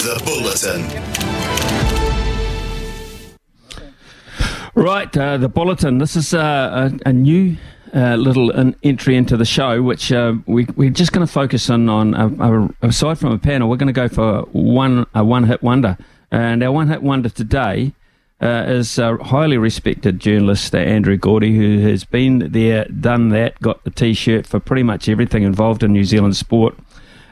The Bulletin. Right, uh, the bulletin. This is uh, a, a new uh, little entry into the show, which uh, we, we're just going to focus on. On uh, aside from a panel, we're going to go for one a one hit wonder, and our one hit wonder today uh, is highly respected journalist Andrew Gourdie, who has been there, done that, got the T-shirt for pretty much everything involved in New Zealand sport.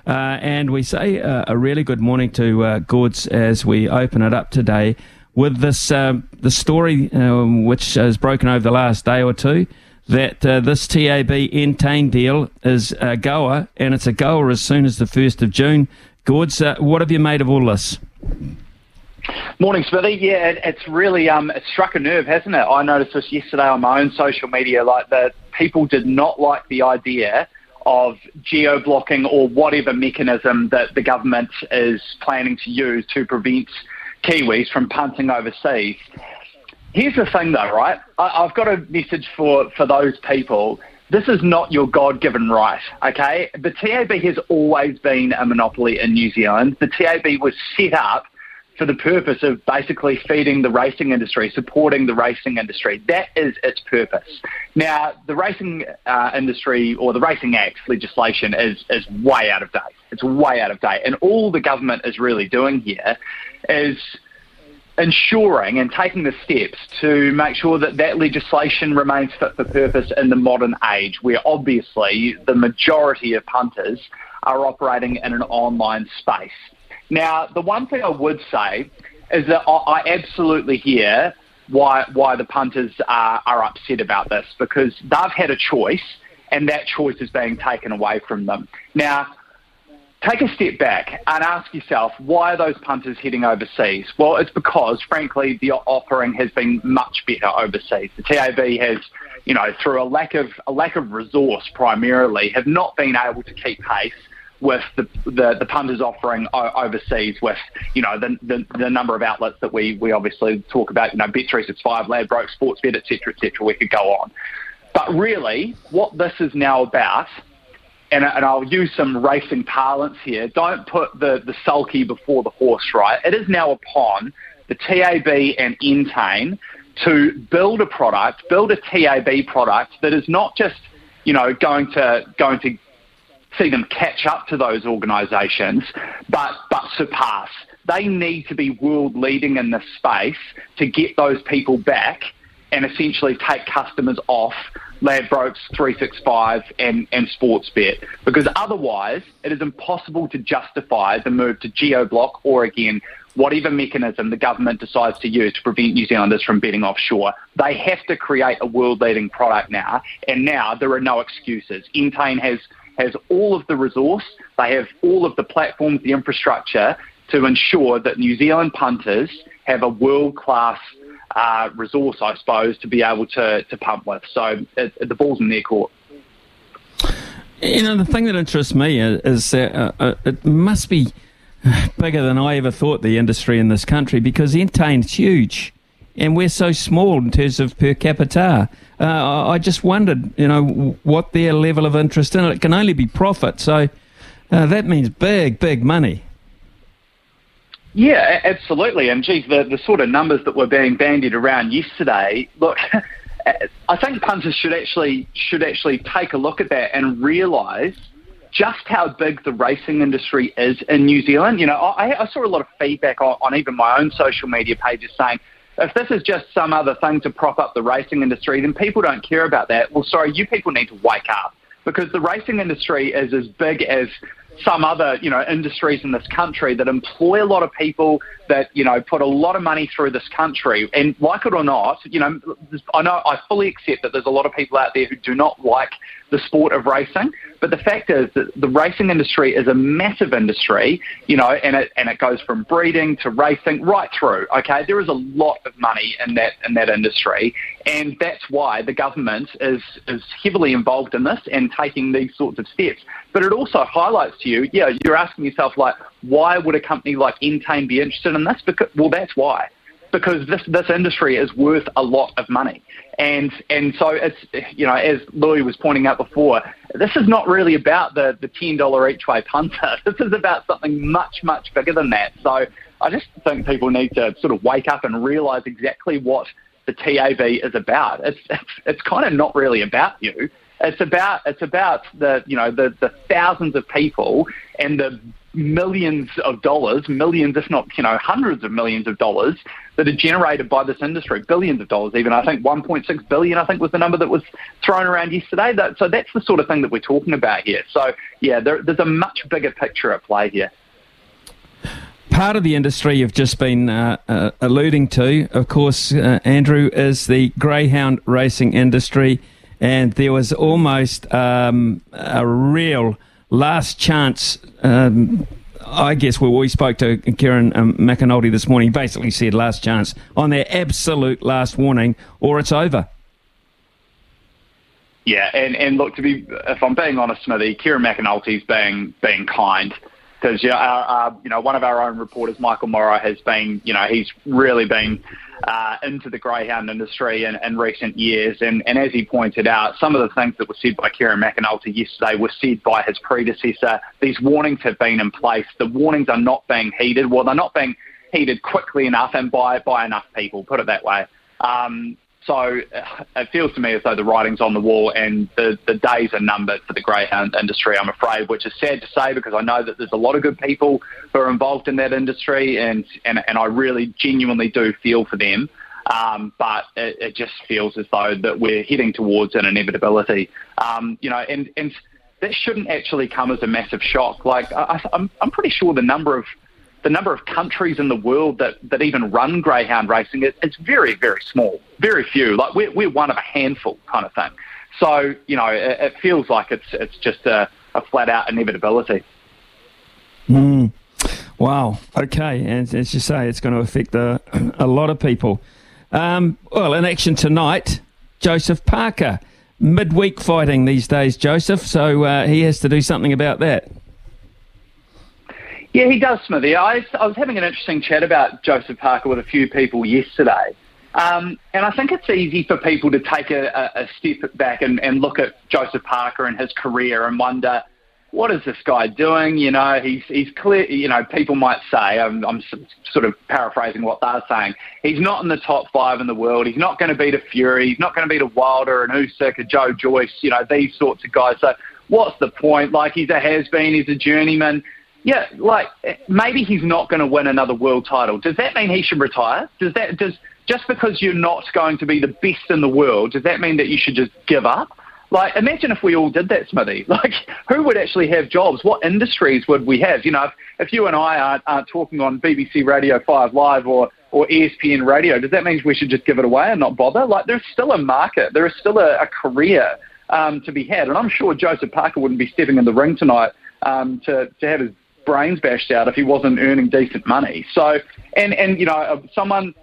Uh, and we say uh, a really good morning to uh, Gourds as we open it up today with this um, the story um, which has broken over the last day or two that uh, this TAB Entain deal is a goer and it's a goer as soon as the 1st of June. Gourds, uh, what have you made of all this? Morning, Smithy. Yeah, it, it's really um, it struck a nerve, hasn't it? I noticed this yesterday on my own social media. Like that, people did not like the idea of geo blocking or whatever mechanism that the government is planning to use to prevent Kiwis from punting overseas. Here's the thing, though, right? I, have got a message for, for those people. This is not your God given right, okay? The TAB has always been a monopoly in New Zealand. The TAB was set up for the purpose of basically feeding the racing industry, supporting the racing industry. That is its purpose. Now, the racing uh, industry or the Racing Act legislation is, is way out of date. It's way out of date. And all the government is really doing here is ensuring and taking the steps to make sure that that legislation remains fit for purpose in the modern age, where obviously the majority of punters are operating in an online space. Now, the one thing I would say is that I absolutely hear why why the punters are, are upset about this because they've had a choice and that choice is being taken away from them. Now, take a step back and ask yourself why are those punters heading overseas? Well, it's because, frankly, the offering has been much better overseas. The TAB has, you know, through a lack of a lack of resource primarily, have not been able to keep pace with the, the, the punters offering overseas with, you know, the, the, the, number of outlets that we, we obviously talk about, you know, Bet365, Ladbroke, Sportsbet, etc., etc. We could go on. But really, what this is now about, and, and I'll use some racing parlance here, don't put the, the sulky before the horse, right? It is now upon the TAB and Entain to build a product, build a TAB product that is not just, you know, going to going to see them catch up to those organisations, but but surpass. They need to be world leading in this space to get those people back and essentially take customers off Ladbrokes 365 and, and Sportsbet because otherwise it is impossible to justify the move to GeoBlock or again whatever mechanism the government decides to use to prevent New Zealanders from betting offshore. They have to create a world leading product now and now there are no excuses. Entain has has all of the resource, they have all of the platforms, the infrastructure to ensure that New Zealand punters have a world class uh, resource, I suppose, to be able to, to pump with. So it, it, the ball's in their court. You know, the thing that interests me is, that uh, uh, it must be bigger than I ever thought the industry in this country because Entain's huge and we're so small in terms of per capita. Uh, I just wondered, you know, what their level of interest in it. It can only be profit, so uh, that means big, big money. Yeah, absolutely. And geez, the, the sort of numbers that were being bandied around yesterday, look, I think punters should actually should actually take a look at that and realise just how big the racing industry is in New Zealand. You know, I, I saw a lot of feedback on, on even my own social media pages saying if this is just some other thing to prop up the racing industry, then people don't care about that. Well, sorry, you people need to wake up because the racing industry is as big as some other, you know, industries in this country that employ a lot of people that, you know, put a lot of money through this country. And like it or not, you know, I know I fully accept that there's a lot of people out there who do not like the sport of racing. But the fact is that the racing industry is a massive industry, you know, and it and it goes from breeding to racing right through. Okay, there is a lot of money in that in that industry, and that's why the government is is heavily involved in this and taking these sorts of steps. But it also highlights to you, yeah, you're asking yourself like, why would a company like Entain be interested in this? Because well, that's why because this this industry is worth a lot of money. And and so it's you know as Louis was pointing out before, this is not really about the the ten dollar each way punter. This is about something much much bigger than that. So I just think people need to sort of wake up and realise exactly what the TAB is about. It's it's, it's kind of not really about you. It's about it's about the you know the the thousands of people and the millions of dollars, millions, if not you know hundreds of millions of dollars that are generated by this industry, billions of dollars even. I think 1.6 billion, I think was the number that was thrown around yesterday. That, so that's the sort of thing that we're talking about here. So yeah, there, there's a much bigger picture at play here. Part of the industry you've just been uh, uh, alluding to, of course, uh, Andrew, is the greyhound racing industry, and there was almost um, a real last chance. Um, I guess well, we spoke to Kieran um, McAnulty this morning. Basically, said last chance on their absolute last warning, or it's over. Yeah, and, and look, to be if I'm being honest, Smithy, Kieran McAnulty's being being kind because you know, our, our, you know one of our own reporters, Michael Morrah, has been you know he's really been uh, into the greyhound industry in, in recent years. And, and as he pointed out, some of the things that were said by Kieran McAnulty yesterday were said by his predecessor. These warnings have been in place. The warnings are not being heeded. Well, they're not being heeded quickly enough and by, by enough people, put it that way. Um, so uh, it feels to me as though the writing's on the wall and the, the days are numbered for the greyhound industry, I'm afraid, which is sad to say because I know that there's a lot of good people who are involved in that industry and, and, and I really genuinely do feel for them. Um, but it, it, just feels as though that we're heading towards an inevitability. Um, you know, and, and that shouldn't actually come as a massive shock. Like I, I'm, I'm pretty sure the number of the number of countries in the world that, that even run greyhound racing is very, very small, very few. Like we're, we're one of a handful kind of thing. So, you know, it, it feels like it's, it's just a, a flat out inevitability. Mm. Wow. Okay. And as you say, it's going to affect a, a lot of people. Um, well, in action tonight, Joseph Parker. Midweek fighting these days, Joseph. So uh, he has to do something about that. Yeah, he does, Smithy. I, I was having an interesting chat about Joseph Parker with a few people yesterday. Um, and I think it's easy for people to take a, a step back and, and, look at Joseph Parker and his career and wonder, what is this guy doing? You know, he's he's clear. You know, people might say, I'm, I'm sort of paraphrasing what they're saying. He's not in the top five in the world. He's not going to beat a Fury. He's not going to beat a Wilder, an Usyk, a Joe Joyce. You know, these sorts of guys. So, what's the point? Like, he's a has been. He's a journeyman yeah, like maybe he's not going to win another world title. Does that mean he should retire? Does that does just because you're not going to be the best in the world, does that mean that you should just give up? Like, imagine if we all did that, Smithy. Like, who would actually have jobs? What industries would we have? You know, if, if you and I aren't, aren't talking on BBC Radio 5 Live or, or ESPN Radio, does that mean we should just give it away and not bother? Like, there's still a market. There is still a, a career um, to be had. And I'm sure Joseph Parker wouldn't be stepping in the ring tonight um, to, to have his brains bashed out if he wasn't earning decent money. So, and and you know, uh, someone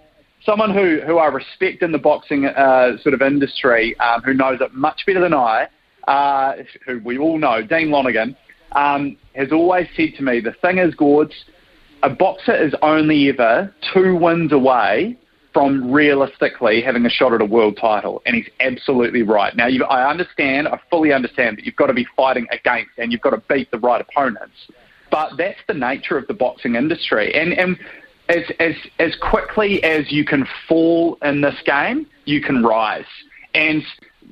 someone who who I respect in the boxing uh, sort of industry, um, who knows it much better than I, uh, who we all know, Dean Lonergan, um, has always said to me, the thing is, Gords, a boxer is only ever two wins away from realistically having a shot at a world title, and he's absolutely right. Now, I understand, I fully understand that you've got to be fighting against and you've got to beat the right opponents. But that's the nature of the boxing industry. And, and as, as, as quickly as you can fall in this game, you can rise. And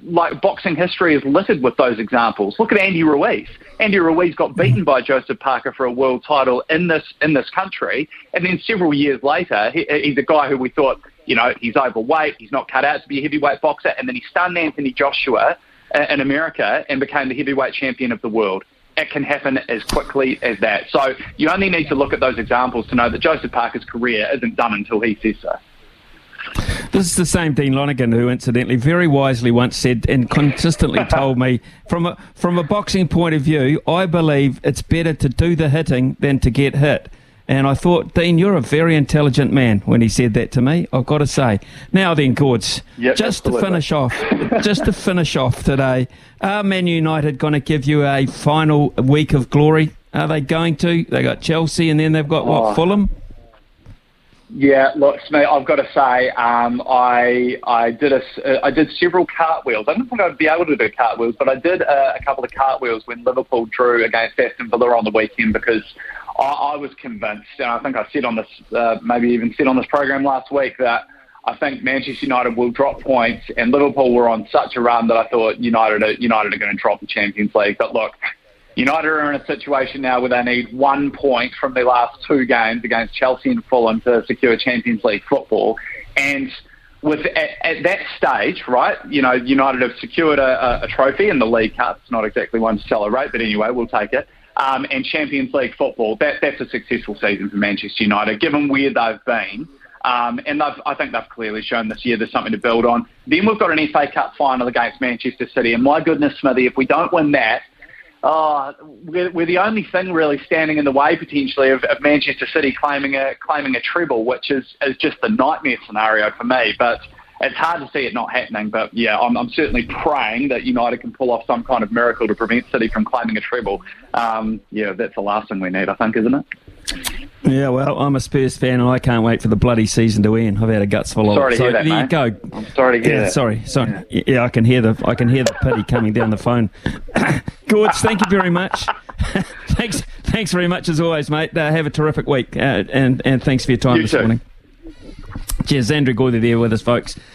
like boxing history is littered with those examples. Look at Andy Ruiz. Andy Ruiz got beaten by Joseph Parker for a world title in this in this country, and then several years later, he, he's a guy who we thought, you know, he's overweight, he's not cut out to be a heavyweight boxer, and then he stunned Anthony Joshua uh, in America and became the heavyweight champion of the world it can happen as quickly as that. So you only need to look at those examples to know that Joseph Parker's career isn't done until he says so. This is the same Dean Lonergan who, incidentally, very wisely once said and consistently told me, from a from a boxing point of view, I believe it's better to do the hitting than to get hit. And I thought, Dean, you're a very intelligent man when he said that to me. I've got to say. Now then, Gords, Yep, just absolutely. to finish off, just to finish off today, are Man United going to give you a final week of glory? Are they going to? They got Chelsea, and then they've got what Oh. Fulham. Yeah, look, Smee, I've got to say, um, I I did a uh, I did several cartwheels. I didn't think I'd be able to do cartwheels, but I did uh, a couple of cartwheels when Liverpool drew against Aston Villa on the weekend because I, I was convinced, and I think I said on this, uh, maybe even said on this program last week that I think Manchester United will drop points, and Liverpool were on such a run that I thought United are, United are going to drop the Champions League. But look, United are in a situation now where they need one point from their last two games against Chelsea and Fulham to secure Champions League football. And with at, at that stage, right, you know, United have secured a, a, trophy in the League Cup. It's not exactly one to celebrate, but anyway, we'll take it. Um, and Champions League football, that, that's a successful season for Manchester United, given where they've been. Um, and I think they've clearly shown this year there's something to build on. Then we've got an FA Cup final against Manchester City, and my goodness, Smithy, if we don't win that, oh, we're, we're the only thing really standing in the way potentially of, of Manchester City claiming a claiming a treble, which is, is just a nightmare scenario for me. But it's hard to see it not happening. But yeah, I'm, I'm certainly praying that United can pull off some kind of miracle to prevent City from claiming a treble. Um, yeah, that's the last thing we need, I think, isn't it? Yeah, well, I'm a Spurs fan and I can't wait for the bloody season to end. I've had a guts full of Sorry it. to hear so that, there you go. I'm sorry to hear Yeah, that. sorry, sorry. Yeah. I can hear the I can hear the pity coming down the phone. Gorge, thank you very much. thanks, thanks very much as always, mate. Uh, have a terrific week, uh, and and thanks for your time You this too. morning. Cheers, Andrew Gourdie there with us, folks.